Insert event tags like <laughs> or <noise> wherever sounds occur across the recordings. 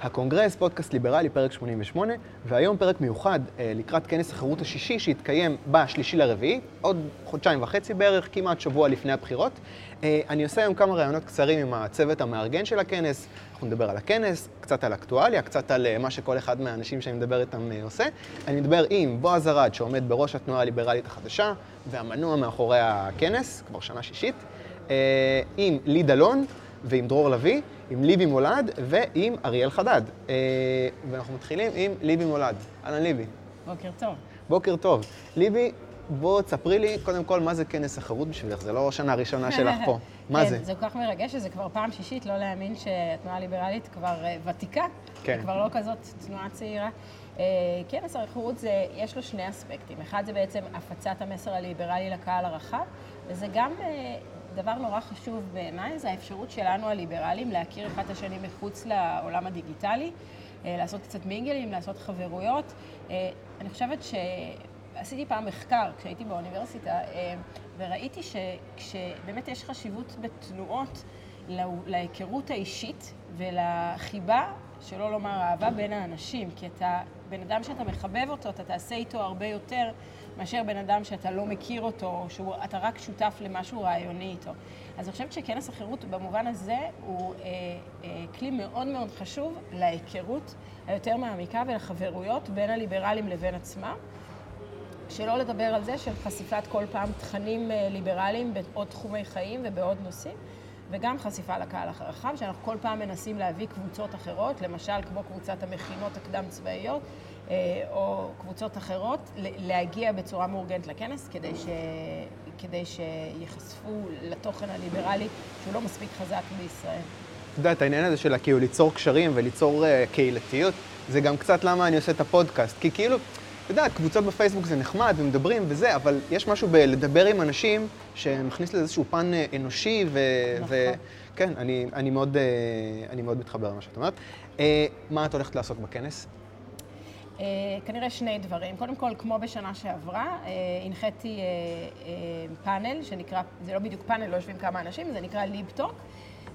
הקונגרס, פודקאסט ליברלי, פרק 88, והיום פרק מיוחד אה, לקראת כנס החירות השישי שיתקיים בשלישי לרביעי, עוד חודשיים וחצי בערך, כמעט שבוע לפני הבחירות. אה, אני עושה היום כמה ראיונות קצרים עם הצוות המארגן של הכנס, אנחנו נדבר על הכנס, קצת על אקטואליה, קצת על אה, מה שכל אחד מהאנשים שאני מדבר איתם עושה. אני מדבר עם בועז ארד, שעומד בראש התנועה הליברלית החדשה, והמנוע מאחורי הכנס, כבר שנה שישית, עם לי דלון ועם דרור לביא. עם ליבי מולד ועם אריאל חדד. אה, ואנחנו מתחילים עם ליבי מולד. אהלן ליבי. בוקר טוב. בוקר טוב. ליבי, בוא תספרי לי קודם כל מה זה כנס החירות בשבילך, זה לא שנה ראשונה שלך פה. <laughs> מה כן, זה? זה כל כך מרגש שזה כבר פעם שישית, לא להאמין שהתנועה הליברלית כבר uh, ותיקה. כן. היא כבר לא כזאת תנועה צעירה. Uh, כנס החירות, זה, יש לו שני אספקטים. אחד זה בעצם הפצת המסר הליברלי לקהל הרחב, וזה גם uh, דבר נורא חשוב בעיניי, זה האפשרות שלנו הליברלים להכיר אחד את השני מחוץ לעולם הדיגיטלי, uh, לעשות קצת מינגלים, לעשות חברויות. Uh, אני חושבת ש... עשיתי פעם מחקר כשהייתי באוניברסיטה, אה, וראיתי שכשבאמת יש חשיבות בתנועות להיכרות האישית ולחיבה, שלא לומר אהבה, בין האנשים. כי אתה, בן אדם שאתה מחבב אותו, אתה תעשה איתו הרבה יותר מאשר בן אדם שאתה לא מכיר אותו, או שאתה רק שותף למשהו רעיוני איתו. אז אני חושבת שכנס החירות במובן הזה הוא אה, אה, כלי מאוד מאוד חשוב להיכרות היותר מעמיקה ולחברויות בין הליברלים לבין עצמם. שלא לדבר על זה של חשיפת כל פעם תכנים אה, ליברליים בעוד תחומי חיים ובעוד נושאים, וגם חשיפה לקהל הרחב, שאנחנו כל פעם מנסים להביא קבוצות אחרות, למשל כמו קבוצת המכינות הקדם-צבאיות, אה, או קבוצות אחרות, להגיע בצורה מאורגנת לכנס, כדי, ש... כדי שייחשפו לתוכן הליברלי שהוא לא מספיק חזק בישראל. את יודעת, העניין הזה של כאילו ליצור קשרים וליצור uh, קהילתיות, זה גם קצת למה אני עושה את הפודקאסט. כי כאילו, אתה יודע, קבוצות בפייסבוק זה נחמד ומדברים וזה, אבל יש משהו בלדבר עם אנשים שמכניס לזה איזשהו פן אה, אנושי, ו... נכון. ו... כן, אני, אני, מאוד, אה, אני מאוד מתחבר למה שאת אומרת. אה, מה את הולכת לעשות בכנס? Uh, כנראה שני דברים. קודם כל, כמו בשנה שעברה, uh, הנחיתי uh, uh, פאנל שנקרא, זה לא בדיוק פאנל, לא יושבים כמה אנשים, זה נקרא ליבטוק,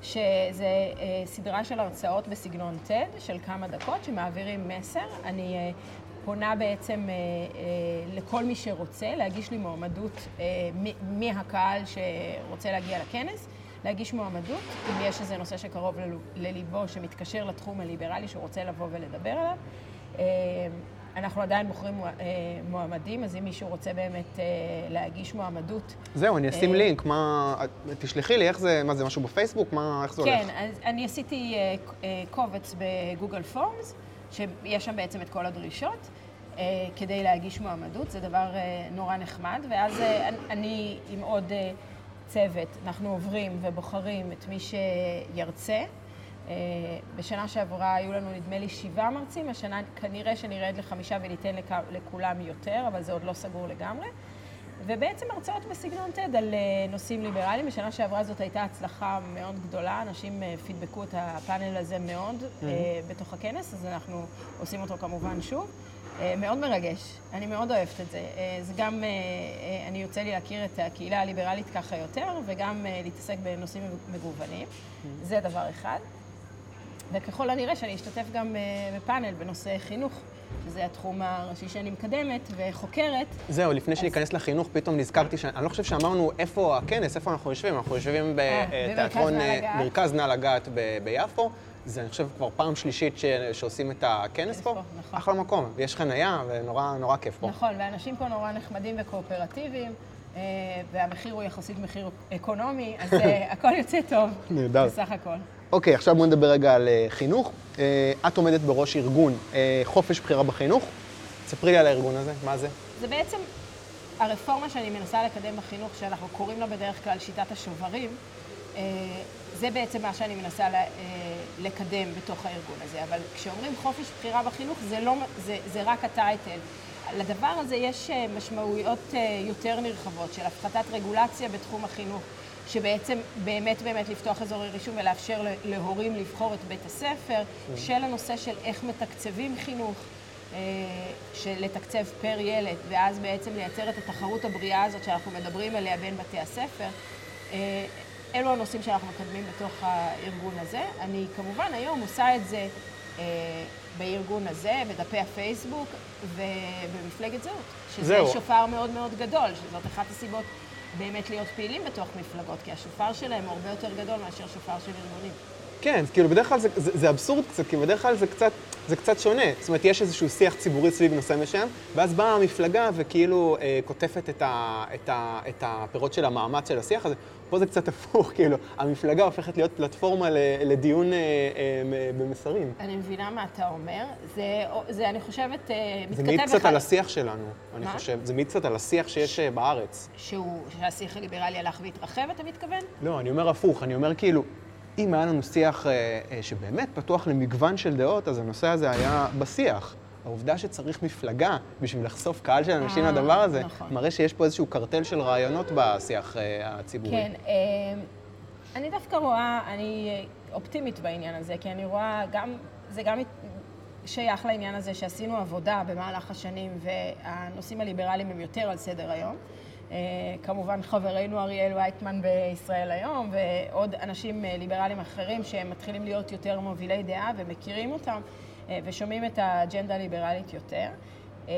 שזה uh, סדרה של הרצאות בסגנון TED של כמה דקות, שמעבירים מסר. אני פונה בעצם אה, אה, לכל מי שרוצה להגיש לי מועמדות אה, מהקהל שרוצה להגיע לכנס, להגיש מועמדות, אם יש איזה נושא שקרוב לליבו, שמתקשר לתחום הליברלי שהוא רוצה לבוא ולדבר עליו. אנחנו עדיין בוחרים מועמדים, אז אם מישהו רוצה באמת להגיש מועמדות... זהו, אני אשים לינק, מה... תשלחי לי, איך זה, מה זה, משהו בפייסבוק? מה, איך זה כן, הולך? כן, אז אני עשיתי קובץ בגוגל פורמס. שיש שם בעצם את כל הדרישות. אה, כדי להגיש מועמדות, זה דבר אה, נורא נחמד, ואז אה, אני עם עוד אה, צוות, אנחנו עוברים ובוחרים את מי שירצה. אה, בשנה שעברה היו לנו נדמה לי שבעה מרצים, השנה כנראה שנרד לחמישה וניתן לכ, לכולם יותר, אבל זה עוד לא סגור לגמרי. ובעצם הרצאות בסגנון TED על אה, נושאים ליברליים. בשנה שעברה זאת הייתה הצלחה מאוד גדולה, אנשים אה, פידבקו את הפאנל הזה מאוד mm-hmm. בתוך הכנס, אז אנחנו עושים אותו כמובן שוב. מאוד מרגש, אני מאוד אוהבת את זה. זה גם, אני יוצא לי להכיר את הקהילה הליברלית ככה יותר, וגם להתעסק בנושאים מגוונים. Mm-hmm. זה דבר אחד. וככל הנראה שאני אשתתף גם בפאנל בנושא חינוך. שזה התחום הראשי שאני מקדמת וחוקרת. זהו, לפני אז... שניכנס לחינוך, פתאום נזכרתי שאני לא חושב שאמרנו איפה הכנס, איפה אנחנו יושבים. אנחנו יושבים בתיאטרון מרכז נא לגעת ביפו. זה, אני חושב, כבר פעם שלישית ש... שעושים את הכנס פה. נכון. אחלה מקום, ויש חנייה, ונורא כיף פה. נכון, ואנשים פה נורא נחמדים וקואופרטיביים. והמחיר הוא יחסית מחיר אקונומי, אז <laughs> הכל יוצא טוב. נהדר. בסך הכל. אוקיי, עכשיו בואו נדבר רגע על uh, חינוך. Uh, את עומדת בראש ארגון uh, חופש בחירה בחינוך. ספרי לי על הארגון הזה, מה זה? זה בעצם הרפורמה שאני מנסה לקדם בחינוך, שאנחנו קוראים לה בדרך כלל שיטת השוברים. זה בעצם מה שאני מנסה לקדם בתוך הארגון הזה. אבל כשאומרים חופש בחירה בחינוך, זה, לא, זה, זה רק הטייטל. לדבר הזה יש משמעויות יותר נרחבות של הפחתת רגולציה בתחום החינוך. שבעצם באמת באמת לפתוח אזורי רישום ולאפשר להורים לבחור את בית הספר, mm. של הנושא של איך מתקצבים חינוך, אה, של לתקצב פר ילד, ואז בעצם לייצר את התחרות הבריאה הזאת שאנחנו מדברים עליה בין בתי הספר. אה, אלו הנושאים שאנחנו מקדמים בתוך הארגון הזה. אני כמובן היום עושה את זה בארגון הזה, בדפי הפייסבוק ובמפלגת זהות. שזה זהו. שופר מאוד מאוד גדול, שזאת אחת הסיבות באמת להיות פעילים בתוך מפלגות, כי השופר שלהם הוא הרבה יותר גדול מאשר שופר של ארגונים. כן, כאילו בדרך כלל זה, זה, זה אבסורד קצת, כי בדרך כלל זה קצת, זה קצת שונה. זאת אומרת, יש איזשהו שיח ציבורי סביב נושא מסוים, ואז באה המפלגה וכאילו אה, קוטפת את, ה, את, ה, את הפירות של המאמץ של השיח הזה. פה זה קצת הפוך, <laughs> כאילו, המפלגה הופכת להיות פלטפורמה לדיון אה, אה, במסרים. אני מבינה מה אתה אומר. זה, זה אני חושבת, אה, מתכתב זה מעיד קצת על השיח שלנו, אני? חושב. זה מעיד קצת על השיח שיש בארץ. שהוא, שהשיח הליברלי הלך והתרחב, אתה מתכוון? לא, אני אומר הפוך, אני אומר כאילו, אם היה לנו שיח שבאמת פתוח למגוון של דעות, אז הנושא הזה היה בשיח. העובדה שצריך מפלגה בשביל לחשוף קהל של אנשים אה, לדבר הזה, נכון. מראה שיש פה איזשהו קרטל של רעיונות בשיח אה, הציבורי. כן. אה, אני דווקא רואה, אני אופטימית בעניין הזה, כי אני רואה גם, זה גם שייך לעניין הזה שעשינו עבודה במהלך השנים, והנושאים הליברליים הם יותר על סדר היום. אה, כמובן חברנו אריאל וייטמן בישראל היום, ועוד אנשים אה, ליברליים אחרים שהם מתחילים להיות יותר מובילי דעה ומכירים אותם ושומעים את האג'נדה הליברלית יותר. אה,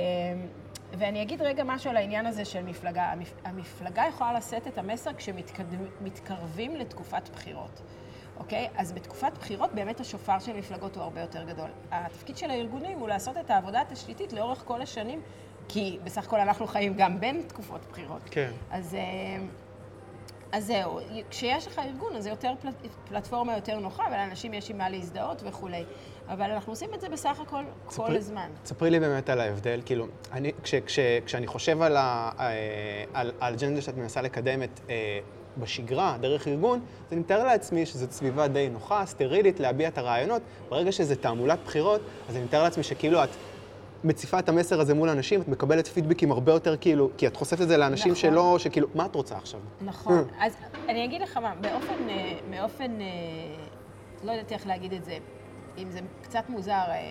ואני אגיד רגע משהו על העניין הזה של מפלגה. המפ... המפלגה יכולה לשאת את המסר כשמתקרבים לתקופת בחירות. אוקיי? אז בתקופת בחירות באמת השופר של מפלגות הוא הרבה יותר גדול. התפקיד של הארגונים הוא לעשות את העבודה התשתיתית לאורך כל השנים, כי בסך הכל אנחנו חיים גם בין תקופות בחירות. כן. אז, אה, אז זהו, כשיש לך ארגון, אז זה יותר פלט, פלטפורמה יותר נוחה, ולאנשים יש עם מה להזדהות וכולי. אבל אנחנו עושים את זה בסך הכל כל ספרי- הזמן. ספרי לי באמת על ההבדל, כאילו, אני, כש, כש, כשאני חושב על ה- אה, על האג'נדה שאת מנסה לקדם את, אה, בשגרה, דרך ארגון, אז אני מתאר לעצמי שזאת סביבה די נוחה, סטרילית, להביע את הרעיונות. ברגע שזה תעמולת בחירות, אז אני מתאר לעצמי שכאילו את מציפה את המסר הזה מול אנשים, את מקבלת פידבקים הרבה יותר כאילו, כי את חושפת את זה לאנשים נכון. שלא, שכאילו, מה את רוצה עכשיו? נכון. אז אני אגיד לך מה, באופן, אה, באופן, אה, לא יודעת איך להגיד את זה, אם זה קצת מוזר, אה, אה,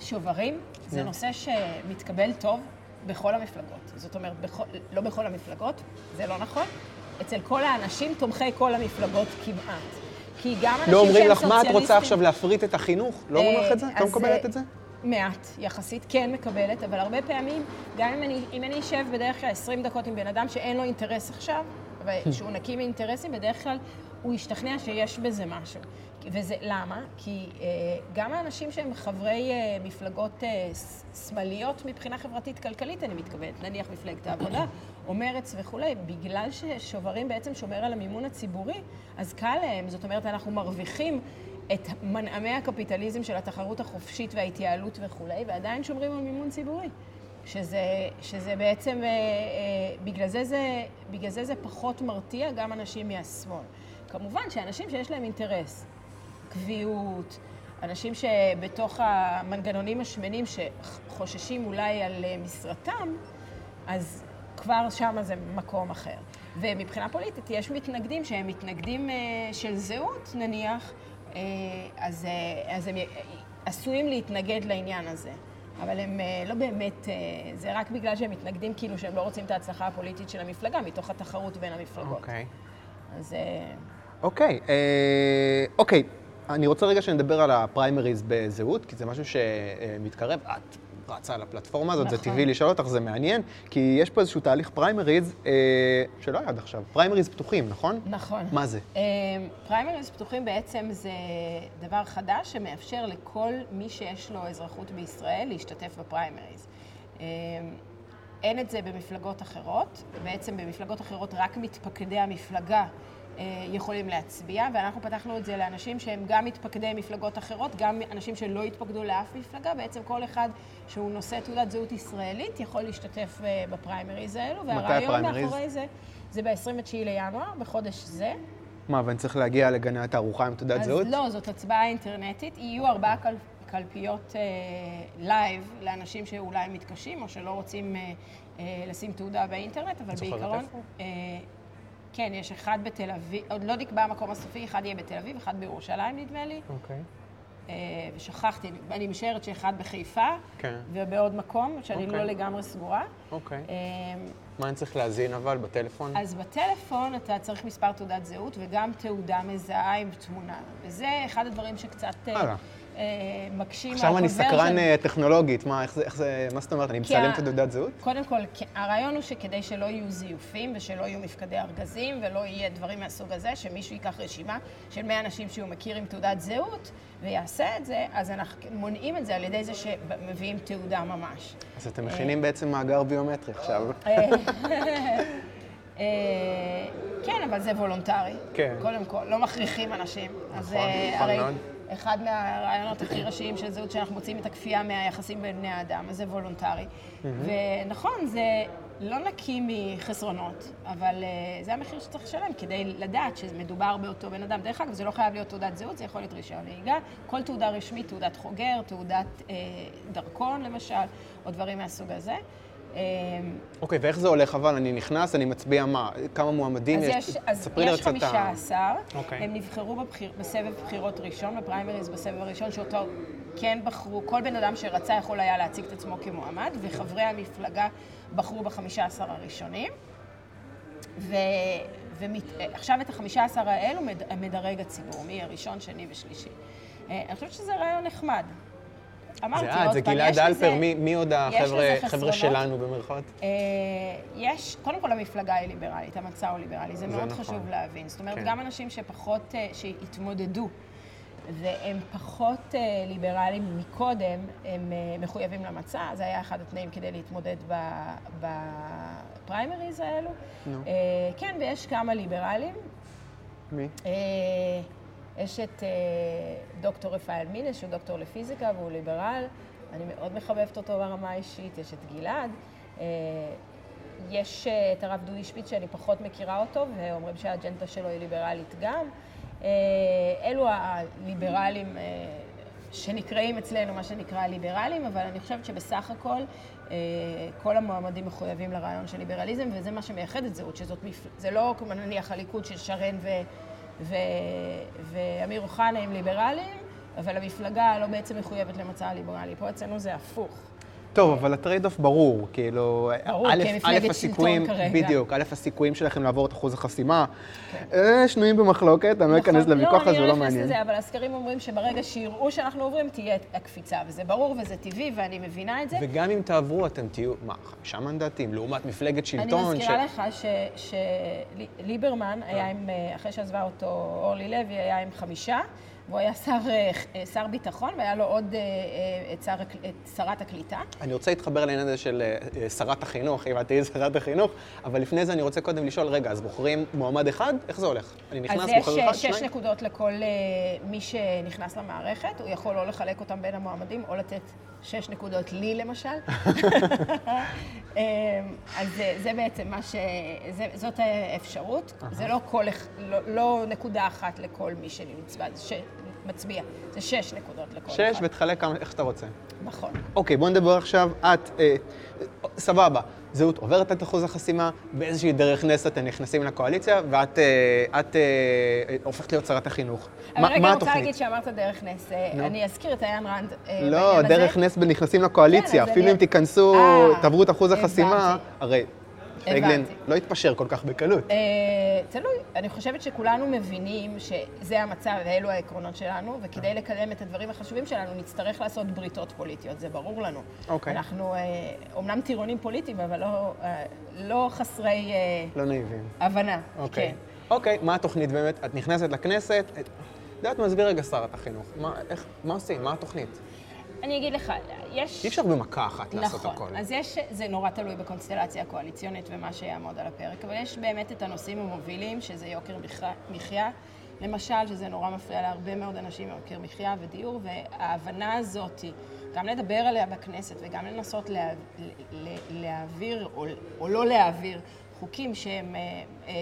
שוברים, זה כן. נושא שמתקבל טוב בכל המפלגות. זאת אומרת, בכל, לא בכל המפלגות, זה לא נכון. אצל כל האנשים, תומכי כל המפלגות כמעט. כי גם אנשים לא אומרים שהם לך, מה את רוצה סוציאליסטים- עכשיו להפריט את החינוך? לא אומרים לך את זה? את לא מקבלת אה, את זה? מעט, יחסית, כן מקבלת, אבל הרבה פעמים, גם אם אני, אם אני אשב בדרך כלל 20 דקות עם בן אדם שאין לו אינטרס עכשיו, ושהוא נקי מאינטרסים, בדרך כלל הוא ישתכנע שיש בזה משהו. וזה, למה? כי אה, גם האנשים שהם חברי אה, מפלגות אה, שמאליות מבחינה חברתית-כלכלית, אני מתכוונת, נניח מפלגת העבודה, או מרצ וכולי, בגלל ששוברים בעצם שומר על המימון הציבורי, אז קל להם, זאת אומרת, אנחנו מרוויחים את מנעמי הקפיטליזם של התחרות החופשית וההתייעלות וכולי, ועדיין שומרים על מימון ציבורי. שזה, שזה בעצם, אה, אה, בגלל זה זה, בגלל זה זה פחות מרתיע גם אנשים מהשמאל. כמובן שאנשים שיש להם אינטרס, קביעות, אנשים שבתוך המנגנונים השמנים שחוששים אולי על אה, משרתם, אז כבר שם זה מקום אחר. ומבחינה פוליטית יש מתנגדים שהם מתנגדים אה, של זהות, נניח, אה, אז, אז הם עשויים להתנגד לעניין הזה. אבל הם לא באמת, זה רק בגלל שהם מתנגדים כאילו שהם לא רוצים את ההצלחה הפוליטית של המפלגה, מתוך התחרות בין המפלגות. אוקיי. אז אה, אוקיי, אה, אוקיי. אני רוצה רגע שנדבר על הפריימריז בזהות, כי זה משהו שמתקרב. את רצה על הפלטפורמה הזאת, זה נכון. טבעי לשאול אותך, זה מעניין, כי יש פה איזשהו תהליך פריימריז אה, שלא היה עד עכשיו. פריימריז פתוחים, נכון? נכון. מה זה? אה, פריימריז פתוחים בעצם זה דבר חדש שמאפשר לכל מי שיש לו אזרחות בישראל להשתתף בפריימריז. אה, אין את זה במפלגות אחרות, בעצם במפלגות אחרות רק מתפקדי המפלגה יכולים להצביע, ואנחנו פתחנו את זה לאנשים שהם גם מתפקדי מפלגות אחרות, גם אנשים שלא התפקדו לאף מפלגה, בעצם כל אחד שהוא נושא תעודת זהות ישראלית יכול להשתתף אה, בפריימריז האלו, והרעיון? מאחורי זה, זה ב-29 לינואר, בחודש זה. מה, ואני צריך להגיע לגני התערוכה עם תעודת זהות? אז לא, זאת הצבעה אינטרנטית. יהיו ארבעה קל... קלפיות אה, live לאנשים שאולי מתקשים או שלא רוצים אה, אה, לשים תעודה באינטרנט, אבל בעיקרון... כן, יש אחד בתל אביב, עוד לא נקבע המקום הסופי, אחד יהיה בתל אביב, אחד בירושלים נדמה לי, אוקיי. אה, ושכחתי, אני משערת שאחד בחיפה, כן. ובעוד מקום, שאני אוקיי. לא לגמרי סגורה. אוקיי. אה, מה אני צריך להזין אבל בטלפון? אז בטלפון אתה צריך מספר תעודת זהות וגם תעודה מזהה עם תמונה. וזה אחד הדברים שקצת... אה, הלאה. אה, מקשים עכשיו אני סקרן אה, טכנולוגית, מה, איך זה, איך זה, מה זאת אומרת, אני מצלם את תעודת זהות? קודם כל, הרעיון הוא שכדי שלא יהיו זיופים ושלא יהיו מפקדי ארגזים ולא יהיה דברים מהסוג הזה, שמישהו ייקח רשימה של 100 אנשים שהוא מכיר עם תעודת זהות ויעשה את זה, אז אנחנו מונעים את זה על ידי זה שמביאים תעודה ממש. אז אתם מכינים בעצם מאגר ביומטרי עכשיו. אה, כן, אבל זה וולונטרי. כן. קודם כל, לא מכריחים אנשים. נכון, נכון מאוד. אחד מהרעיונות הכי ראשיים של זהות, שאנחנו מוציאים את הכפייה מהיחסים בין בני האדם, אז זה וולונטרי. ונכון, זה לא נקי מחסרונות, אבל uh, זה המחיר שצריך לשלם כדי לדעת שמדובר באותו בן אדם. דרך אגב, זה לא חייב להיות תעודת זהות, זה יכול להיות רישיון נהיגה, כל תעודה רשמית, תעודת חוגר, תעודת uh, דרכון למשל, או דברים מהסוג הזה. אמ, אוקיי, okay, ואיך זה הולך אבל? אני נכנס, אני מצביע מה? כמה מועמדים יש? אז יש חמישה עשר. אוקיי. הם נבחרו בסבב בחירות ראשון, בפריימריז בסבב הראשון, שאותו כן בחרו, כל בן אדם שרצה יכול היה להציג את עצמו כמועמד, וחברי המפלגה בחרו בחמישה עשר הראשונים. ועכשיו ומת... את החמישה עשר האלו מדרג הציבור, מי הראשון, שני ושלישי. אה, אני חושבת שזה רעיון נחמד. אמרתי, עוד פעם, זה גלעד אלפר, מי, עוד החבר'ה שלנו במרכאות? אה, יש, קודם כל המפלגה היא ליברלית, המצע הוא ליברלי, זה, מאוד נכון. חשוב להבין. זאת אומרת, כן. גם אנשים שפחות, אה, שהתמודדו, והם פחות אה, ליברליים מקודם, הם מחויבים למצע, זה היה אחד התנאים כדי להתמודד בפריימריז האלו. נו. כן, ויש כמה ליברלים. מי? יש את אה, דוקטור רפאל מינס, שהוא דוקטור לפיזיקה והוא ליברל, אני מאוד מחבבת אותו ברמה האישית, יש את גלעד. אה, יש אה, את הרב דודי שפיץ שאני פחות מכירה אותו, ואומרים שהאג'נדה שלו היא ליברלית גם. אלו הליברלים שנקראים אצלנו מה שנקרא ליברלים, אבל אני חושבת שבסך הכל כל המועמדים מחויבים לרעיון של ליברליזם, וזה מה שמייחד את זהות, שזאת, מפ... זה לא נניח הליכוד של שרן ו... ו... ואמיר אוחנה הם ליברליים, אבל המפלגה לא בעצם מחויבת למצע הליברלי. פה אצלנו זה הפוך. טוב, אבל ה trade-off ברור, כאילו, ברור, א', שלטון כרגע. בדיוק, א', הסיכויים שלכם לעבור את אחוז החסימה, כן. אה, שנויים במחלוקת, אני לא אכנס נכון. לוויכוח הזה, הוא לא מעניין. לא, לא לזה, אבל הסקרים אומרים שברגע שיראו שאנחנו עוברים, תהיה הקפיצה, וזה ברור וזה טבעי, ואני מבינה את זה. וגם אם תעברו, אתם תהיו, מה, חמישה מנדטים, לעומת מפלגת שלטון. אני מזכירה לך שליברמן היה עם, אה, אחרי שעזבה אותו אורלי לוי, היה עם חמישה. והוא היה שר, אה, אה, שר ביטחון, והיה לו עוד אה, את, שר, את שרת הקליטה. אני רוצה להתחבר לעניין הזה של שרת החינוך, אם את תהיי שרת החינוך, אבל לפני זה אני רוצה קודם לשאול, רגע, אז בוחרים מועמד אחד? איך זה הולך? אני נכנס, בוחר אחד, שניים? אז יש שש נקודות לכל מי שנכנס למערכת, הוא יכול או לחלק אותם בין המועמדים, או לתת שש נקודות לי למשל. <laughs> אז זה, זה בעצם מה ש... זה, זאת האפשרות. זה לא, כל, לא, לא נקודה אחת לכל מי שנמצא, זה מצביע. זה שש נקודות לכל שש, אחד. שש, ותחלק כמה, איך שאתה רוצה. נכון. אוקיי, בוא נדבר עכשיו, את, אה, סבבה, זהות עוברת את אחוז החסימה, באיזושהי דרך נס אתם נכנסים לקואליציה, ואת אה, את, אה, הופכת להיות שרת החינוך. מה, רגע, אני רוצה להגיד שאמרת דרך נס. אה, no. אני אזכיר את איין רנד אה, לא, דרך. נס בנכנסים לקואליציה. כן, אפילו. אם תיכנסו, אה, תעברו את אחוז החסימה, הרי פייגלין לא התפשר כל כך בקלות. אה, תלוי. אני חושבת שכולנו מבינים שזה המצב ואלו העקרונות שלנו, וכדי לקדם את הדברים החשובים שלנו נצטרך לעשות בריתות פוליטיות, זה ברור לנו. אוקיי. אנחנו אומנם טירונים פוליטיים, אבל לא, לא חסרי... לא נאיבים. הבנה, אוקיי. כן. אוקיי, מה התוכנית באמת? את נכנסת לכנסת, את יודעת עזבי רגע שרת החינוך. מה, איך, מה עושים? מה התוכנית? אני אגיד לך, יש... אי אפשר במכה אחת נכון, לעשות הכול. נכון, אז יש, זה נורא תלוי בקונסטלציה הקואליציונית ומה שיעמוד על הפרק, אבל יש באמת את הנושאים המובילים, שזה יוקר מחיה, למשל, שזה נורא מפריע להרבה מאוד אנשים, יוקר מחיה ודיור, וההבנה הזאת, גם לדבר עליה בכנסת וגם לנסות לה, להעביר או, או לא להעביר חוקים שהם אה, אה,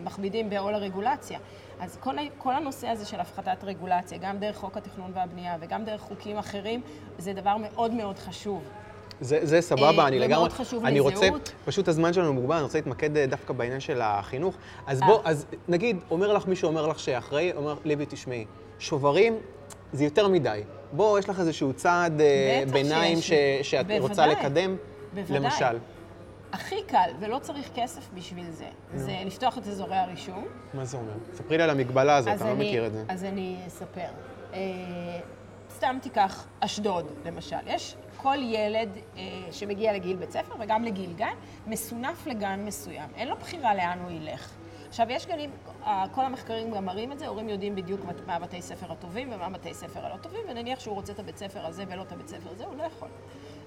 מכבידים בעול הרגולציה. אז כל, כל הנושא הזה של הפחתת רגולציה, גם דרך חוק התכנון והבנייה וגם דרך חוקים אחרים, זה דבר מאוד מאוד חשוב. זה, זה סבבה, אני לגמרי... ומאוד חשוב אני לזהות. רוצה, פשוט הזמן שלנו מוגבל, אני רוצה להתמקד אה, דווקא בעניין של החינוך. אז בוא, אז נגיד, אומר לך מישהו אומר לך שאחראי, אומר, ליבי, תשמעי, שוברים זה יותר מדי. בוא, יש לך איזשהו צעד ביניים ש, שאת בוודאי, רוצה לקדם, בוודאי. למשל. הכי קל, ולא צריך כסף בשביל זה, זה לפתוח את אזורי הרישום. מה זה אומר? ספרי לי על המגבלה הזאת, אני לא מכיר את זה. אז אני אספר. אה, סתם תיקח אשדוד, למשל. יש כל ילד אה, שמגיע לגיל בית ספר וגם לגיל גן, מסונף לגן מסוים. אין לו בחירה לאן הוא ילך. עכשיו, יש גנים, כל המחקרים גם מראים את זה, הורים יודעים בדיוק מה הבתי ספר הטובים ומה הבתי ספר הלא טובים, ונניח שהוא רוצה את הבית ספר הזה ולא את הבית ספר הזה, הוא לא יכול.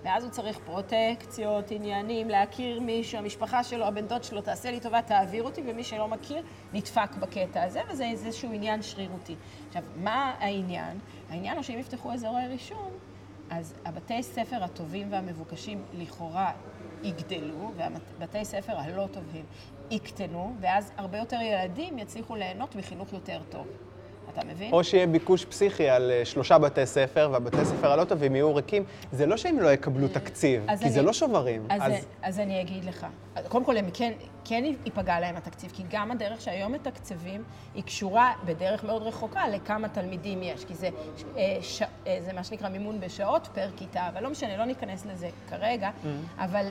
ואז הוא צריך פרוטקציות, עניינים, להכיר מישהו, המשפחה שלו, הבן דוד שלו, תעשה לי טובה, תעביר אותי, ומי שלא מכיר, נדפק בקטע הזה, וזה איזשהו עניין שרירותי. עכשיו, מה העניין? העניין הוא שאם יפתחו אזורי רישום, אז הבתי ספר הטובים והמבוקשים לכאורה יגדלו, והבתי ספר הלא טובים יקטנו, ואז הרבה יותר ילדים יצליחו ליהנות מחינוך יותר טוב. אתה מבין? או שיהיה ביקוש פסיכי על אה, שלושה בתי ספר, והבתי ספר הלא טובים יהיו ריקים. זה לא שהם לא יקבלו תקציב, כי אני, זה לא שוברים. אז, אז... אז אני אגיד לך. קודם כל, הם כן, כן ייפגע להם התקציב, כי גם הדרך שהיום מתקצבים, היא קשורה בדרך מאוד רחוקה לכמה תלמידים יש, כי זה, אה, ש, אה, זה מה שנקרא מימון בשעות פר כיתה, אבל לא משנה, לא ניכנס לזה כרגע, mm-hmm. אבל...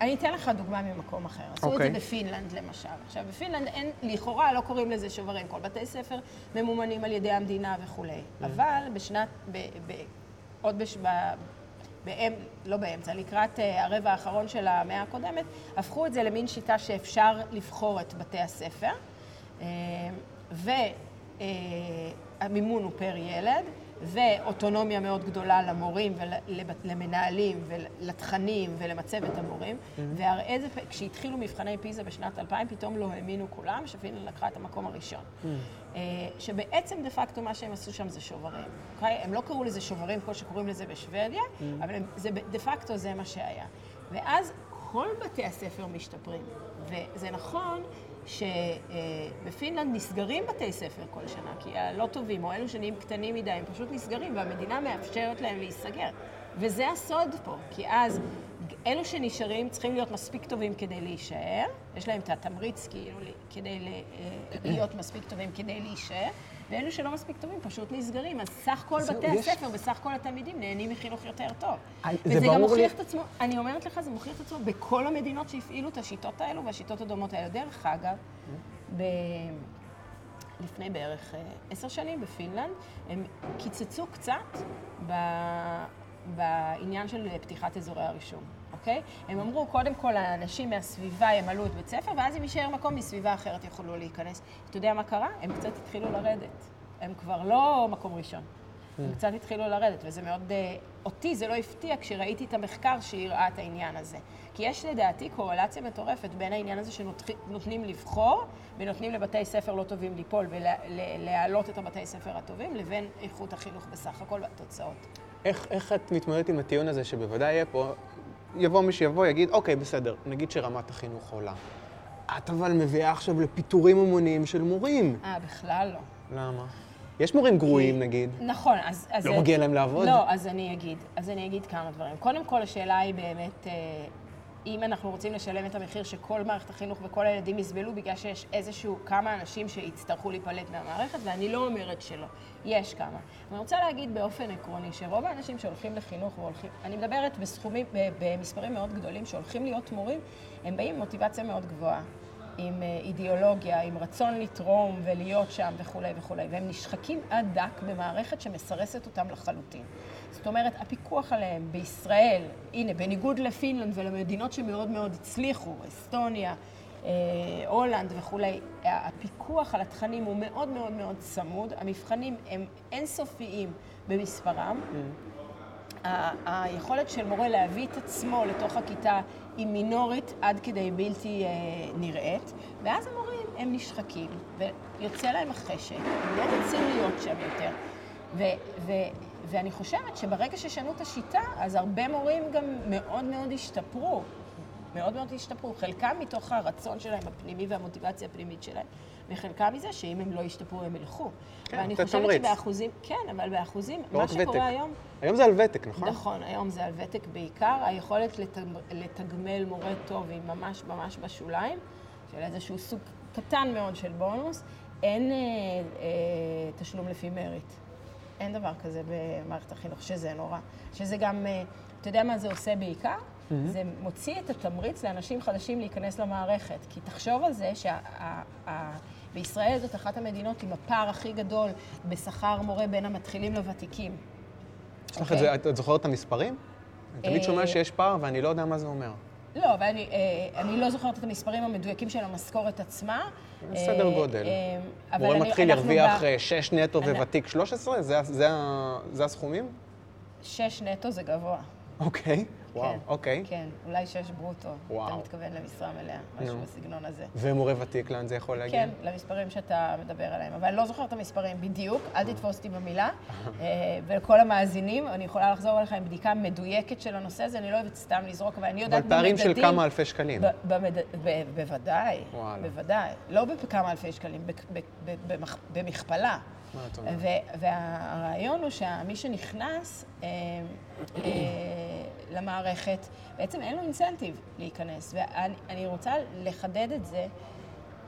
אני אתן לך דוגמה ממקום אחר. עשו okay. את זה אוקיי. בפינלנד, למשל. עכשיו, בפינלנד אין, לכאורה לא קוראים לזה שוברים. כל בתי ספר ממומנים על ידי המדינה וכולי. Mm. אבל בשנת, ב, ב, עוד בש... ב, באמ, לא באמצע, לקראת uh, הרבע האחרון של המאה הקודמת, הפכו את זה למין שיטה שאפשר לבחור את בתי הספר, uh, והמימון uh, הוא פר ילד, ואוטונומיה מאוד גדולה למורים ולמנהלים ולתכנים ולמצבת המורים. Mm-hmm. והראיה זה, כשהתחילו מבחני פיזה בשנת 2000, פתאום לא האמינו כולם, שפינלנד לקחה את המקום הראשון. Mm-hmm. שבעצם דה פקטו מה שהם עשו שם זה שוברים. אוקיי? הם לא קראו לזה שוברים כמו שקוראים לזה בשוודיה, mm-hmm. אבל הם, זה, דה פקטו זה מה שהיה. ואז כל בתי הספר משתפרים. וזה נכון שבפינלנד נסגרים בתי ספר כל שנה, כי הלא טובים, או אלו שנהיים קטנים מדי, הם פשוט נסגרים, והמדינה מאפשרת להם להיסגר. וזה הסוד פה, כי אז אלו שנשארים צריכים להיות מספיק טובים כדי להישאר, יש להם את התמריץ כאילו כדי אה, להיות מספיק טובים כדי להישאר, ואלו שלא מספיק טובים פשוט נסגרים. אז סך כל בתי יש... הספר וסך כל התלמידים נהנים מחינוך יותר טוב. וזה גם מוכיח לי... את עצמו, אני אומרת לך, זה מוכיח את עצמו בכל המדינות שהפעילו את השיטות האלו והשיטות הדומות האלו. דרך אגב, ב... לפני בערך אה, עשר שנים בפינלנד, הם קיצצו קצת ב... בעניין של פתיחת אזורי הרישום. אוקיי? הם אמרו, קודם כל, האנשים מהסביבה ימלאו את בית ספר, ואז אם יישאר מקום מסביבה אחרת יוכלו להיכנס. אתה יודע מה קרה? הם קצת התחילו לרדת. הם כבר לא מקום ראשון. הם כן. קצת התחילו לרדת, וזה מאוד... אה, אותי זה לא הפתיע כשראיתי את המחקר שהראה את העניין הזה. כי יש לדעתי קורלציה מטורפת בין העניין הזה שנותנים לבחור, ונותנים לבתי ספר לא טובים ליפול ולהעלות את הבתי ספר הטובים, לבין איכות החינוך בסך הכל והתוצאות. איך, איך את מתמודדת עם הטיעון הזה שבוודאי יהיה פה יבוא מי שיבוא, יגיד, אוקיי, בסדר, נגיד שרמת החינוך עולה. את אבל מביאה עכשיו לפיטורים המוניים של מורים. אה, בכלל לא. למה? יש מורים גרועים, כי... נגיד. נכון, אז... אז לא מגיע להם לעבוד? לא, אז אני אגיד. אז אני אגיד כמה דברים. קודם כל, השאלה היא באמת, אה, אם אנחנו רוצים לשלם את המחיר שכל מערכת החינוך וכל הילדים יסבלו בגלל שיש איזשהו כמה אנשים שיצטרכו להיפלט מהמערכת, ואני לא אומרת שלא. יש כמה. אני רוצה להגיד באופן עקרוני שרוב האנשים שהולכים לחינוך והולכים, אני מדברת בסכומים, במספרים מאוד גדולים, שהולכים להיות מורים, הם באים עם מוטיבציה מאוד גבוהה. עם אה, אידיאולוגיה, עם רצון לתרום ולהיות שם וכולי וכולי, והם נשחקים עד דק במערכת שמסרסת אותם לחלוטין. זאת אומרת, הפיקוח עליהם בישראל, הנה, בניגוד לפינלנד ולמדינות שמאוד מאוד הצליחו, אסטוניה, הולנד וכולי, הפיקוח על התכנים הוא מאוד מאוד מאוד צמוד, המבחנים הם אינסופיים במספרם. Mm. היכולת של מורה להביא את עצמו לתוך הכיתה היא מינורית עד כדי בלתי אה, נראית, ואז המורים הם נשחקים, ויוצא להם החשק, הם לא רוצים להיות שם יותר. ו- ו- ואני חושבת שברגע ששנו את השיטה, אז הרבה מורים גם מאוד מאוד השתפרו. מאוד מאוד השתפרו. חלקם מתוך הרצון שלהם הפנימי והמוטיבציה הפנימית שלהם, וחלקם מזה שאם הם לא ישתפרו הם ילכו. כן, ואני חושבת תמריץ. שבאחוזים, כן, אבל באחוזים, לא מה שקורה ותק. היום... היום זה על ותק, נכון? נכון, היום זה על ותק בעיקר. היכולת לתג... לתגמל מורה טוב היא ממש ממש בשוליים, של איזשהו סוג קטן מאוד של בונוס. אין אה, אה, תשלום לפי מריט. אין דבר כזה במערכת החינוך, שזה נורא. שזה גם, אה, אתה יודע מה זה עושה בעיקר? Mm-hmm. זה מוציא את התמריץ לאנשים חדשים להיכנס למערכת. כי תחשוב על זה בישראל זאת אחת המדינות עם הפער הכי גדול בשכר מורה בין המתחילים לוותיקים. יש לך את זה, את זוכרת את המספרים? אני תמיד אה, שומע שיש פער ואני לא יודע מה זה אומר. לא, אבל אני, אה, אני לא זוכרת את המספרים המדויקים של המשכורת עצמה. סדר אה, גודל. אה, אבל מורה מתחיל ירוויח ב- אה, 6 נטו אני- וותיק 13? זה זה זה הסכומים? שש נטו זה גבוה. אוקיי, וואו, כן, אוקיי. כן, אולי שש ברוטו. וואו. אתה מתכוון למשרה מלאה, משהו נו. בסגנון הזה. ומורה ותיק, לאן זה יכול להגיע? כן, למספרים שאתה מדבר עליהם. אבל אני לא זוכרת את המספרים בדיוק, אל תתפוס אותי במילה. <laughs> אה, ולכל המאזינים, אני יכולה לחזור אליך עם בדיקה מדויקת של הנושא הזה, אני לא אוהבת סתם לזרוק, אבל אני יודעת אבל פערים של במדדים- כמה אלפי שקלים. בוודאי. בוודאי. לא בכמה אלפי שקלים. במכפלה. והרעיון הוא שמי שנכנס אה, אה, למערכת, בעצם אין לו אינסנטיב להיכנס. ואני אני רוצה לחדד את זה,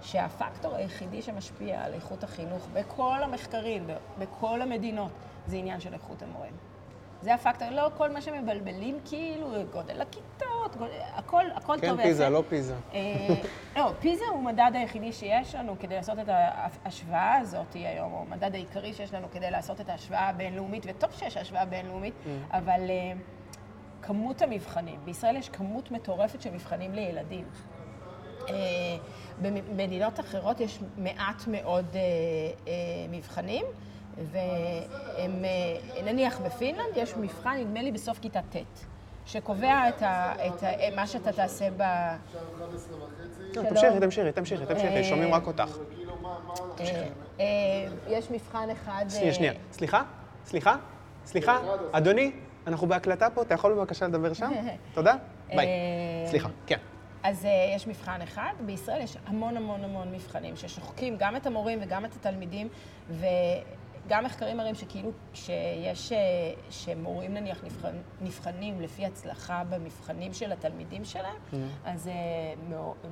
שהפקטור היחידי שמשפיע על איכות החינוך בכל המחקרים, בכל המדינות, זה עניין של איכות המורים. זה הפקטור, לא כל מה שמבלבלים, כאילו, גודל הכיתות, גודל, הכל, הכל כן, טוב פיזה, לא פיזה. אה, לא, פיזה הוא מדד היחידי שיש לנו כדי לעשות את ההשוואה הזאת היום, או המדד העיקרי שיש לנו כדי לעשות את ההשוואה הבינלאומית, וטוב שיש השוואה בינלאומית, אבל אה, כמות המבחנים, בישראל יש כמות מטורפת של מבחנים לילדים. אה, במדינות אחרות יש מעט מאוד אה, אה, מבחנים, והם, אה, נניח בפינלנד יש מבחן, נדמה לי, בסוף כיתה ט', שקובע את, ה, את ה, מה שאתה תעשה ב... לא. תמשיכי, תמשיכי, תמשיכי, תמשיכי, אה, שומעים רק אותך. אה, אה, יש מבחן אחד... שנייה, אה, שנייה. סליחה? סליחה? סליחה? אדוני, אנחנו בהקלטה פה, אתה יכול בבקשה לדבר שם? <laughs> תודה? ביי. אה, סליחה, כן. אז uh, יש מבחן אחד, בישראל יש המון המון המון מבחנים ששוחקים גם את המורים וגם את התלמידים, וגם מחקרים מראים שכאילו שיש, uh, שמורים נניח נבחן, נבחנים לפי הצלחה במבחנים של התלמידים שלהם, Mm-hmm. אז זה uh,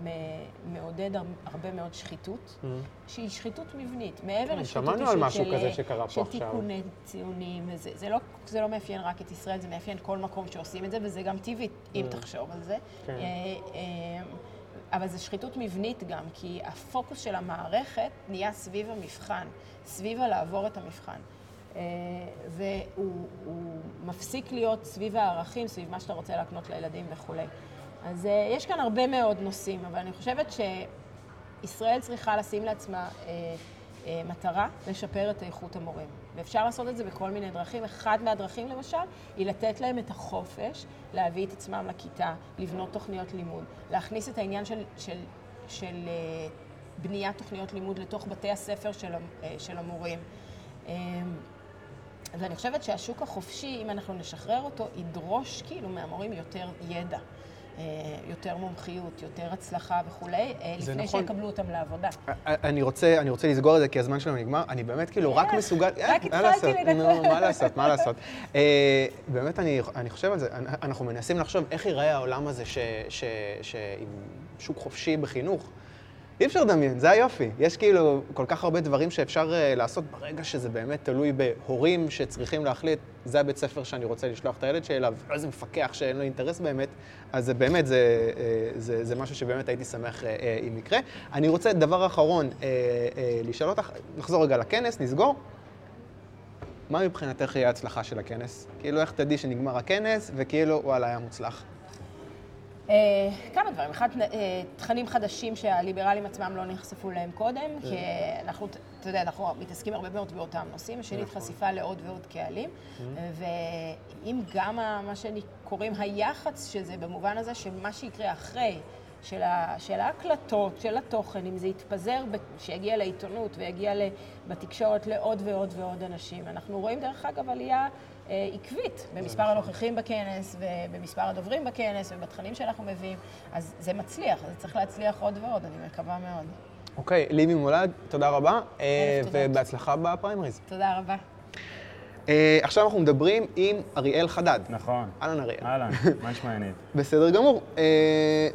מעודד הר- הרבה מאוד שחיתות, שהיא שחיתות מבנית, מעבר Mm-hmm. כן, לשחיתות שמענו על משהו של, כזה פה של עכשיו. תיקוני ציונים, וזה, זה, לא, זה לא מאפיין רק את ישראל, זה מאפיין כל מקום שעושים את זה, וזה גם טבעי, אם תחשוב על זה. כן. אה, אה, אבל זו שחיתות מבנית גם, כי הפוקוס של המערכת נהיה סביב המבחן, סביב הלעבור את המבחן. אה, והוא הוא מפסיק להיות סביב הערכים, סביב מה שאתה רוצה להקנות לילדים וכולי. אז אה, יש כאן הרבה מאוד נושאים, אבל אני חושבת שישראל צריכה לשים לעצמה אה, מטרה לשפר את איכות המורים. ואפשר לעשות את זה בכל מיני דרכים. אחד מהדרכים, למשל, היא לתת להם את החופש להביא את עצמם לכיתה, לבנות תוכניות לימוד, להכניס את העניין של, של, של אה, בניית תוכניות לימוד לתוך בתי הספר של, אה, של המורים. אה, ואני חושבת שהשוק החופשי, אם אנחנו נשחרר אותו, ידרוש כאילו מהמורים יותר ידע, יותר מומחיות, יותר הצלחה וכולי, אה, לפני נכון. שיקבלו אותם לעבודה. אני רוצה, אני רוצה לסגור את זה כי הזמן שלנו נגמר. אני באמת כאילו רק? מסוגל... רק אה, התחלתי? לדבר. מה לעשות, מה לעשות. אה, באמת, אני, אני חושב על זה. אנ- אנחנו מנסים לחשוב איך ייראה העולם הזה ש, ש, ש, עם שוק חופשי בחינוך. אי אפשר לדמיין, זה היופי. יש כאילו כל כך הרבה דברים שאפשר אה, לעשות ברגע שזה באמת תלוי בהורים שצריכים להחליט, זה הבית ספר שאני רוצה לשלוח את הילד שלי אליו, לא איזה מפקח שאין לו אינטרס באמת, אז זה באמת, זה, אה, זה, זה משהו שבאמת הייתי שמח אה, אם יקרה. אני רוצה, דבר אחרון, לשאול אותך, נחזור רגע לכנס, נסגור. מה מבחינתך יהיה ההצלחה של הכנס? כאילו, איך תדעי שנגמר הכנס, וכאילו, וואלה, היה מוצלח. אה, כמה דברים. אחד, אה, תכנים חדשים שהליברלים עצמם לא נחשפו להם קודם, כי אנחנו, אתה יודע, אנחנו מתעסקים הרבה מאוד באותם נושאים. שנית, חשיפה לעוד ועוד קהלים. ואם גם מה שקוראים היח"צ של זה, במובן הזה שמה שיקרה אחרי, של, ה, של ההקלטות, של התוכן, אם זה יתפזר, שיגיע לעיתונות ויגיע בתקשורת לעוד ועוד ועוד אנשים. אנחנו רואים, דרך אגב, עלייה עקבית במספר הנוכחים בכנס ובמספר הדוברים בכנס ובתכנים שאנחנו מביאים, אז זה מצליח, זה צריך להצליח עוד ועוד, אני מקווה מאוד. אוקיי, ליבי מולד, תודה רבה, אה. ובהצלחה בפריימריז. תודה רבה. אה, עכשיו אנחנו מדברים עם אריאל חדד. נכון. אהלן אריאל. אהלן, <laughs> מה נשמע עינית? בסדר גמור. אה,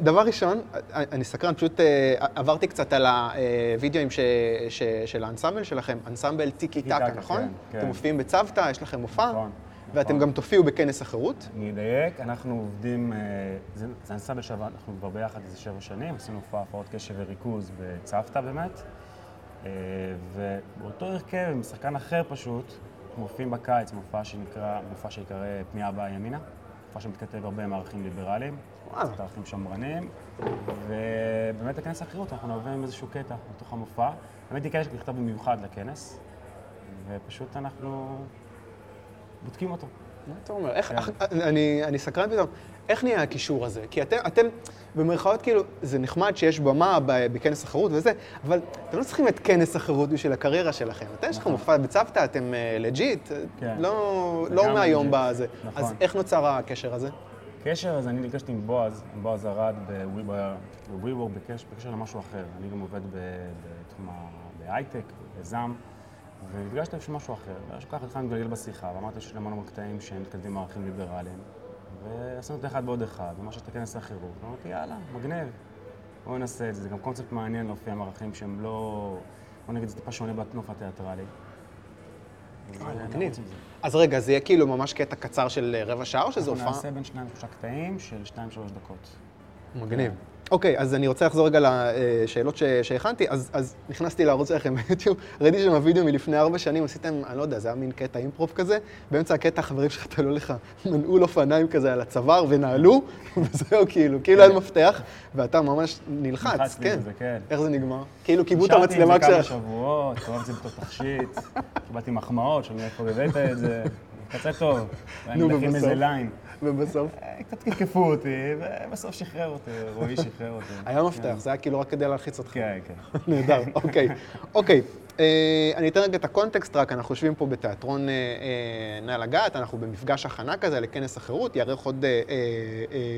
דבר ראשון, אה, אני סקרן, פשוט אה, עברתי קצת על הווידאוים ש- ש- של האנסמבל שלכם, אנסמבל טיקי טקה, נכון? כן, כן. אתם מופיעים בצוותא, יש לכם מופע, נכון, ואתם נכון. גם תופיעו בכנס החירות. אני אדייק, אנחנו עובדים, אה, זה זה אנסמבל שעבר, אנחנו כבר ביחד איזה שבע שנים, עשינו הפרעות קשב וריכוז בצוותא באמת. אה, ובאותו הרכב, עם שחקן אחר פשוט, מופיעים בקיץ, מופע שנקרא, מופע שיקרא פנייה הבאה ימינה, מופע שמתכתב הרבה עם ערכים ליברליים. קצת ערכים שמרניים, ובאמת לכנס האחרות אנחנו נעבור עם איזשהו קטע בתוך המופע. באמת היא קטע שנכתב במיוחד לכנס, ופשוט אנחנו בודקים אותו. מה אתה אומר? איך. איך, אני, אני סקרן פתאום, איך נהיה הקישור הזה? כי אתם, אתם, במרכאות כאילו, זה נחמד שיש במה בכנס החירות וזה, אבל אתם לא צריכים את כנס החירות בשביל הקריירה שלכם. אתם, יש לכם נכון. מופע בצוותא, אתם legit, כן. לא, לא מהיום. בזה. נכון. אז איך נוצר הקשר הזה? קשר, אז אני נפגשתי עם בועז, עם בועז ארד ב-WeWork בקשר, למשהו אחר. אני גם עובד בתחום ה- בהייטק, בשביל משהו אחר. ואיכשהו ככה התחלנו להתגלגל בשיחה, ואמרתי שיש להם המון קטעים שהם מתקדמים עם ערכים ליברליים. ועשינו את האחד ועוד אחד, ממש את הכנס האחירות. ואמרתי, יאללה, מגניב, בואו נעשה את זה. זה גם קונספט מעניין להופיע עם ערכים שהם לא... בוא נגיד, זה טיפה שונה בתנוף התיאטרלי. אז, אה, מגניב. אז רגע, זה יהיה כאילו ממש קטע קצר של אה, רבע שעה, או שזה אנחנו הופעה? נעשה בין שניים לשלושה קטעים של שתיים שלוש דקות. מגניב. אוקיי, אז אני רוצה לחזור רגע לשאלות ש- שהכנתי. אז, אז נכנסתי לערוץ שלכם ביוטיוב, ראיתי שם וידאו מלפני ארבע שנים, עשיתם, אני לא יודע, זה היה מין קטע אימפרוב כזה. באמצע הקטע החברים שלך תלו לך מנעול אופניים כזה על הצוואר ונעלו, <laughs> וזהו, כאילו, כאילו היה מפתח, ואתה ממש נלחץ, כן. כן. איך זה נגמר? כאילו כיבו את נשארתי המצלמה עם זה כמה. שבועות, הסתובבתי בתור תכשיט, קיבלתי מחמאות, שאני איפה הבאת את זה, קצה טוב. ואני נו, מדבר עם ובסוף? קצת קפקפו אותי, ובסוף שחרר אותי, רועי שחרר אותי. היה מפתח, זה היה כאילו רק כדי להלחיץ אותך. כן, כן. <laughs> נהדר, אוקיי. אוקיי, אה, אני אתן רגע את הקונטקסט רק, אנחנו יושבים פה בתיאטרון אה, אה, נא לגעת, אנחנו במפגש הכנה כזה לכנס החירות, יארך עוד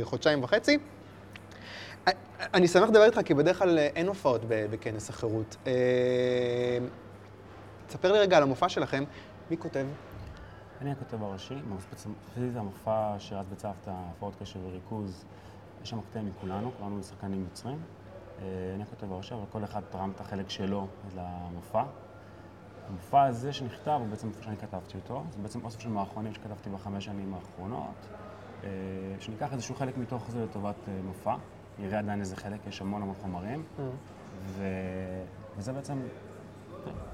חודשיים וחצי. אני שמח לדבר איתך, כי בדרך כלל אין הופעות בכנס החירות. תספר לי רגע על המופע שלכם, מי כותב? אני הכותב הראשי, ספציפית המופע שרץ בצוותא, הפרעות קשב וריכוז, יש שם קטעים מכולנו, כולנו שחקנים יוצרים. אה, אני הכותב הראשי, אבל כל אחד תרם את החלק שלו למופע. המופע הזה שנכתב הוא בעצם מופע שאני כתבתי אותו, זה בעצם אוסף של מערכונים שכתבתי בחמש שנים האחרונות, אה, שניקח איזשהו חלק מתוך זה לטובת אה, מופע, נראה עדיין איזה חלק, יש המון המון חומרים, ו... וזה בעצם,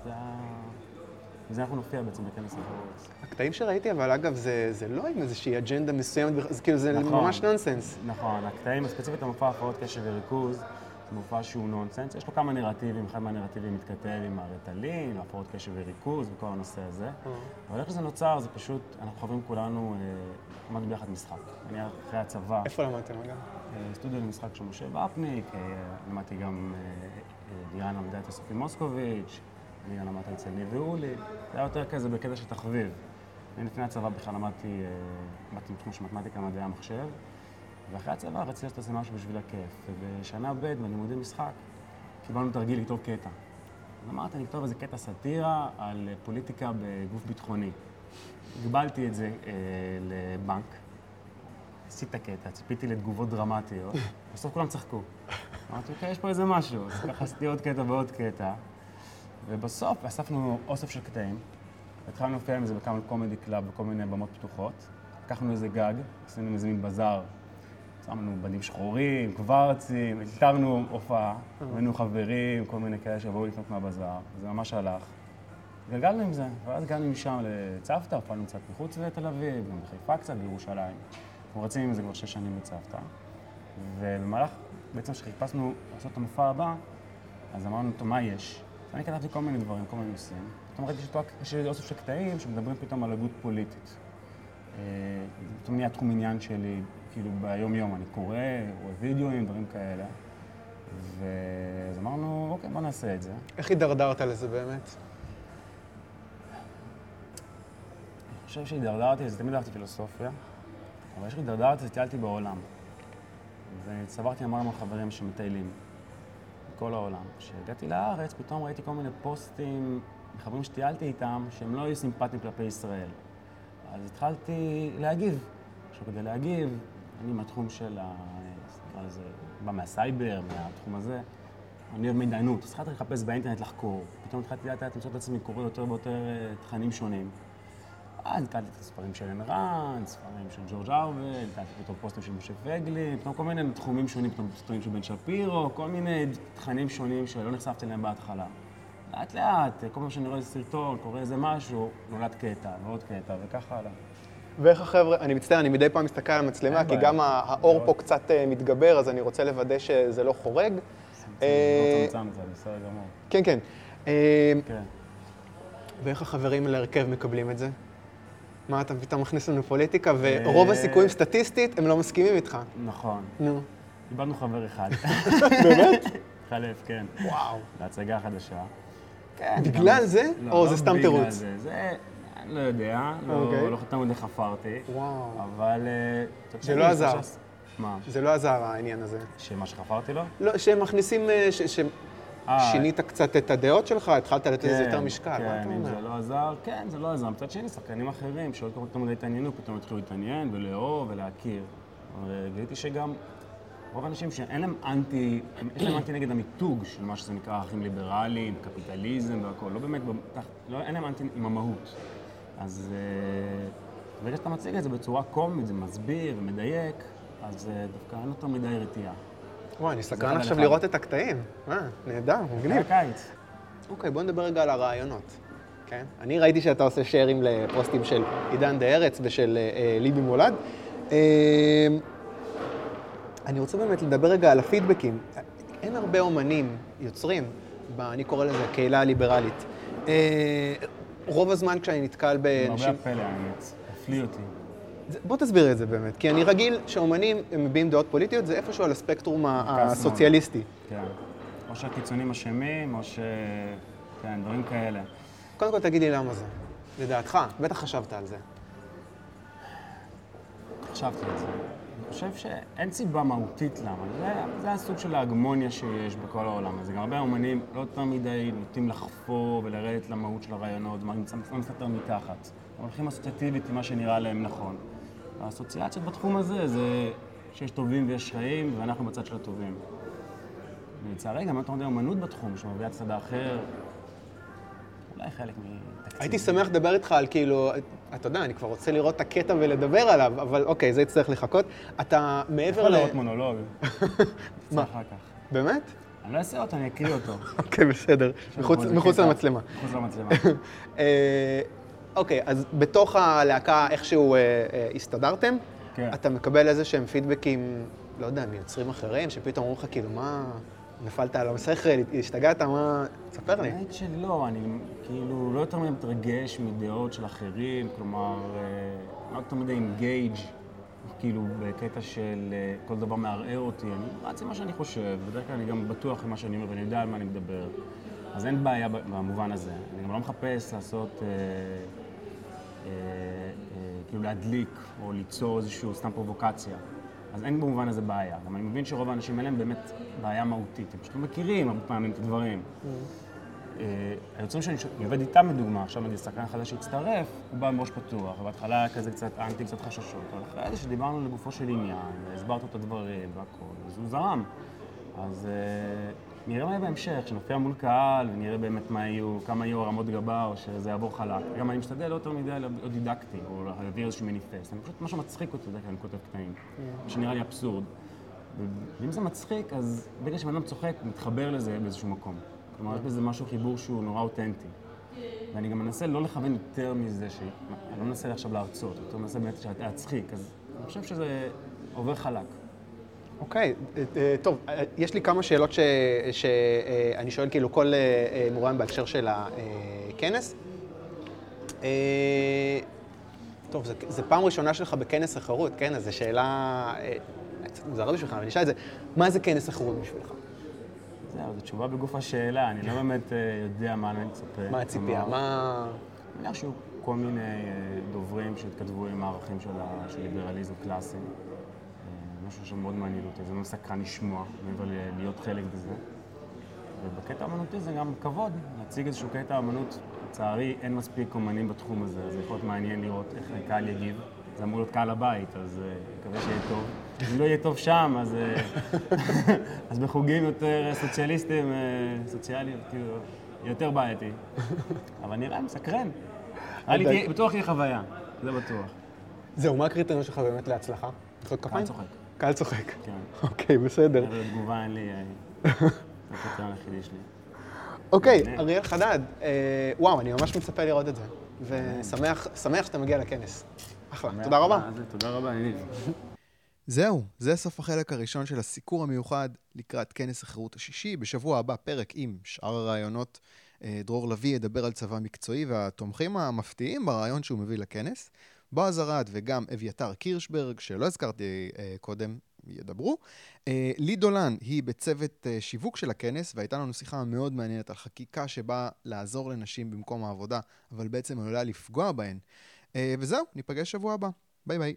זה ה... וזה אנחנו נופיע בעצם בכנס החוץ. הקטעים שראיתי, אבל אגב, זה, זה לא עם איזושהי אג'נדה מסוימת, זה כאילו, זה נכון. ממש נונסנס. נכון, הקטעים, ספציפית המופע הפרעות קשב וריכוז, זה מופע שהוא נונסנס, יש לו כמה נרטיבים, אחד מהנרטיבים מתכתב עם הרטלין, הפרעות קשב וריכוז וכל הנושא הזה. אבל איך שזה נוצר, זה פשוט, אנחנו חברים כולנו, אה, למדנו ביחד משחק. אני אחרי הצבא, איפה למדתם אגב? אה, סטודיו למשחק של משה אה, למדתי גם, אה, אה, לירן למדה אצל סופי מוסקוביץ', אני גם למדתי אצל ניב ואולי, זה היה יותר כזה בקטע של תחביב. אני לפני הצבא בכלל למדתי, אה, למדתי תחום של מתמטיקה, מדעי המחשב, ואחרי הצבא רציתי לעשות איזה משהו בשביל הכיף, ובשנה ב' בלימודי משחק קיבלנו תרגיל לכתוב קטע. אז אמרתי, אני אכתוב איזה קטע סאטירה על אה, פוליטיקה בגוף ביטחוני. הגבלתי את זה אה, לבנק, עשיתי את הקטע, ציפיתי לתגובות דרמטיות, <laughs> בסוף כולם צחקו. אמרתי, אוקיי, יש פה איזה משהו. אז ככה עשיתי עוד קטע ועוד קטע, ובסוף אספנו אוסף של קטעים, התחלנו להופיע עם זה בכמה comedy club, בכל מיני במות פתוחות. לקחנו איזה גג, עשינו איזה מין בזאר, שמנו בדים שחורים, קוורצים, אלתרנו הופעה, היינו חברים, כל מיני כאלה שיבואו לקנות מהבזאר, זה ממש הלך. גלגלנו עם זה, ואז הגענו משם לצוותא, הופענו קצת מחוץ לתל אביב, גם בחיפה קצת, בירושלים. אנחנו רצים עם זה כבר שש שנים בצוותא. ובמהלך, בעצם כשחיפשנו לעשות את המופע הבא, אז אמרנו, טוב, מה יש? ואני כתבתי כל מיני דברים, כל מיני נושאים. פתאום ראיתי שיש יש אוסף של קטעים שמדברים פתאום על הגות פוליטית. אה, זה פתאום נהיה תחום עניין שלי, כאילו ביום-יום, אני קורא, רואה וידאוים, דברים כאלה. ואז אמרנו, אוקיי, בוא נעשה את זה. איך הידרדרת לזה באמת? אני חושב שהידרדרתי, אז תמיד אהבתי פילוסופיה, אבל יש הידרדרתי, טיילתי בעולם. וצברתי המון המון חברים שמטיילים בכל העולם. כשהגעתי לארץ, פתאום ראיתי כל מיני פוסטים מחברים שטיילתי איתם, שהם לא היו סימפטיים כלפי ישראל. אז התחלתי להגיב. עכשיו, כדי להגיב, אני מהתחום של ה... לזה, בא מהסייבר, מהתחום הזה. אני אוהב מידענות, אז התחלתי לחפש באינטרנט לחקור. פתאום התחלתי לאט לאט למצוא את עצמי קורא יותר ויותר אה, תכנים שונים. אז נתקלתי את הספרים של ראנד, ספרים של ג'ורג' ארוול, נתקלתי פתאום פוסטים של משה פייגלין, פתאום כל מיני תחומים שונים, פתאום ספרים של בן שפירו, כל מיני תכנים שונים שלא נחשפתי אליהם בהתחלה. לאט לאט, כל פעם שאני רואה איזה סרטון, קורא איזה משהו, נולד קטע, ועוד קטע, וככה הלאה. ואיך החבר'ה, אני מצטער, אני מדי פעם מסתכל על המצלמה, כי. גם האור פה קצת אה, מתגבר, אז אני רוצה לוודא שזה לא חורג. אה. כן, כן. אה, כן. ואיך החברים להרכב מקבלים את זה? מה, אתה פתאום מכניס לנו פוליטיקה, ורוב אה. הסיכויים סטטיסטית, הם לא מסכימים איתך. נכון. נו, איבדנו חבר אחד. <laughs> באמת? התחלף, כן. וואו. להצגה החדשה. כן. בגלל זה? לא, או לא זה סתם בגלל תירוץ? זה, לא יודע, אוקיי. לא לא יותר מדי חפרתי. וואו. אבל... אה, זה לא עזר. מה? זה לא עזר העניין הזה. שמה שחפרתי לו? לא, שהם מכניסים, אה, ש- ששינית קצת את הדעות שלך, התחלת לתת לזה יותר משקל. מה כן, אתה אם אומר? זה לא עזר, כן, זה לא עזר. מצד שני, שחקנים אחרים שעוד כך מדי התעניינו, פתאום התחילו להתעניין ולאהוב ולהכיר. וגיליתי שגם רוב האנשים שאין להם אנטי, יש להם אנטי נגד המיתוג של מה שזה נקרא ערכים ליברליים, קפיטליזם והכול. לא באמת, לא, אין להם אנטי עם המהות. אז אה, ברגע שאתה מציג את זה בצורה קומית, זה מסביר ומדייק, אז אה, דווקא אין יותר מדי רתיעה. וואי, אני זה סקרן עכשיו לראות את הקטעים. אה, נהדר, מגניב. היה קיץ. אוקיי, בוא נדבר רגע על הרעיונות. כן? אני ראיתי שאתה עושה שיירים לפוסטים של עידן דה ארץ ושל אה, אה, ליבי מולד. אה, אני רוצה באמת לדבר רגע על הפידבקים. אין הרבה אומנים, יוצרים, ב, אני קורא לזה הקהילה הליברלית. אה, רוב הזמן כשאני נתקל למרבה באנשים... הפלא, האמת. הפליא אותי. בוא תסביר את זה באמת, כי אני רגיל שאומנים מביעים דעות פוליטיות, זה איפשהו על הספקטרום הסוציאליסטי. כן. או שהקיצונים אשמים, או ש... כן, דברים כאלה. קודם כל תגיד לי למה זה, לדעתך, בטח חשבת על זה. חשבתי על זה. אני חושב שאין סיבה מהותית למה. זה, זה הסוג של ההגמוניה שיש בכל העולם הזה. גם הרבה אומנים לא יותר מדי נוטים לחפור ולרדת למהות של הרעיונות, מה נמצא מסתתר מתחת. הם הולכים אסוציאטיבית עם מה שנראה להם נכון. האסוציאציות בתחום הזה זה שיש טובים ויש רעים, ואנחנו בצד של הטובים. ולצערי גם יותר מדי אומנות בתחום, שמביאה צד האחר, אולי חלק מתקציב. הייתי שמח לדבר איתך על כאילו, אתה יודע, אני כבר רוצה לראות את הקטע ולדבר עליו, אבל אוקיי, זה יצטרך לחכות. אתה מעבר יכול ל... לראות מונולוג. <laughs> מה? אחר כך. באמת? אני לא אעשה אותו, אני אקריא אותו. <laughs> אוקיי, בסדר. מחוץ-. למצלמה. מחוץ למצלמה. <laughs> אוקיי, אז בתוך הלהקה איכשהו אה, אה, הסתדרתם, כן. אתה מקבל איזה שהם פידבקים, לא יודע, מיוצרים אחרים, שפתאום אומרים לך, כאילו, מה, נפלת על השכל, השתגעת, מה... ספר לי. האמת שלא, אני כאילו לא יותר מדי מתרגש מדעות של אחרים, כלומר, אה, לא יותר מדי אינגייג', כאילו בקטע של אה, כל דבר מערער אותי. אני רץ עם מה שאני חושב, בדרך כלל אני גם בטוח עם מה שאני אומר ואני יודע על מה אני מדבר. אז אין בעיה במובן הזה. אני גם לא מחפש לעשות, אה, כאילו להדליק או ליצור איזושהי סתם פרובוקציה. אז אין במובן הזה בעיה. גם אני מבין שרוב האנשים אין להם באמת בעיה מהותית, הם פשוט לא מכירים הרבה פעמים את הדברים. אה, היוצרים שאני אני עובד איתם לדוגמה, עכשיו נגיד שחקן חדש שהצטרף, הוא בא עם ראש פתוח, ובהתחלה היה כזה קצת אנטי, קצת חששות, אבל אחרי זה שדיברנו לגופו של עניין, והסברת את הדברים והכל, אז הוא זרם. אז אה, נראה יהיה בהמשך, כשנופיע מול קהל, ונראה באמת מה יהיו, כמה יהיו הרמות גבה, או שזה יעבור חלק. גם אני משתדל לא יותר מדי להיות דידקטי, או להעביר איזשהו מניפסט. אני פשוט, מה שמצחיק אותי, בדרך כלל אני כותב קטעים, שנראה לי אבסורד. ואם זה מצחיק, אז ברגע שבן אדם צוחק, מתחבר לזה באיזשהו מקום. כלומר, יש בזה משהו, חיבור שהוא נורא אותנטי. ואני גם מנסה לא לכוון יותר מזה, ש... אני לא מנסה עכשיו להרצות, יותר מנסה באמת להצחיק, אז אני חושב שזה עובר חלק. אוקיי, אה, אה, טוב, אה, יש לי כמה שאלות שאני שואל כאילו כל מורן בהקשר של הכנס. טוב, זו פעם ראשונה שלך בכנס החירות, כן? אז זו שאלה קצת מוזרה בשבילך, אבל אני אשאל את זה, מה זה כנס החירות בשבילך? זהו, זו תשובה בגוף השאלה, אני לא באמת יודע מה אני מצפה. מה הציפייה? מה... אני מניח שיהיו כל מיני דוברים שהתכתבו עם הערכים של ה- של ליברליזם קלאסי. משהו שמאוד מעניין אותי, זה מאוד סקרן לשמוע, מעבר להיות חלק בזה. ובקטע האמנותי זה גם כבוד, להציג איזשהו קטע אמנות. לצערי, אין מספיק אומנים בתחום הזה, אז יכול להיות מעניין לראות איך הקהל יגיב. זה אמור להיות קהל הבית, אז אה, מקווה שיהיה טוב. אם לא יהיה טוב שם, אז, אה, <laughs> אז בחוגים יותר סוציאליסטיים, אה, סוציאליים, כאילו, יותר בעייתי. אבל נראה, מסקרן. בטוח יהיה חוויה, זה בטוח. זהו, מה הקריטריון שלך באמת להצלחה? מחיאות כפיים? צוחק. קהל צוחק. כן. אוקיי, בסדר. מעבר לתגובה אין לי... אה, היחידי שלי. אוקיי. אריאל חדד, אה, וואו, אני ממש מצפה לראות את זה. ושמח שמח שאתה מגיע לכנס. אחלה, תודה רבה. תודה רבה, ניב. זהו, זה סוף החלק הראשון של הסיקור המיוחד לקראת כנס החירות השישי. בשבוע הבא פרק עם שאר הרעיונות. אה, דרור לביא ידבר על צבא מקצועי והתומכים המפתיעים ברעיון שהוא מביא לכנס. בועז ארד וגם אביתר קירשברג, שלא הזכרתי אה, קודם, ידברו. אה, לי דולן היא בצוות אה, שיווק של הכנס, והייתה לנו שיחה מאוד מעניינת על חקיקה שבאה לעזור לנשים במקום העבודה, אבל בעצם עלולה לפגוע בהן. אה, וזהו, ניפגש שבוע הבא. ביי ביי.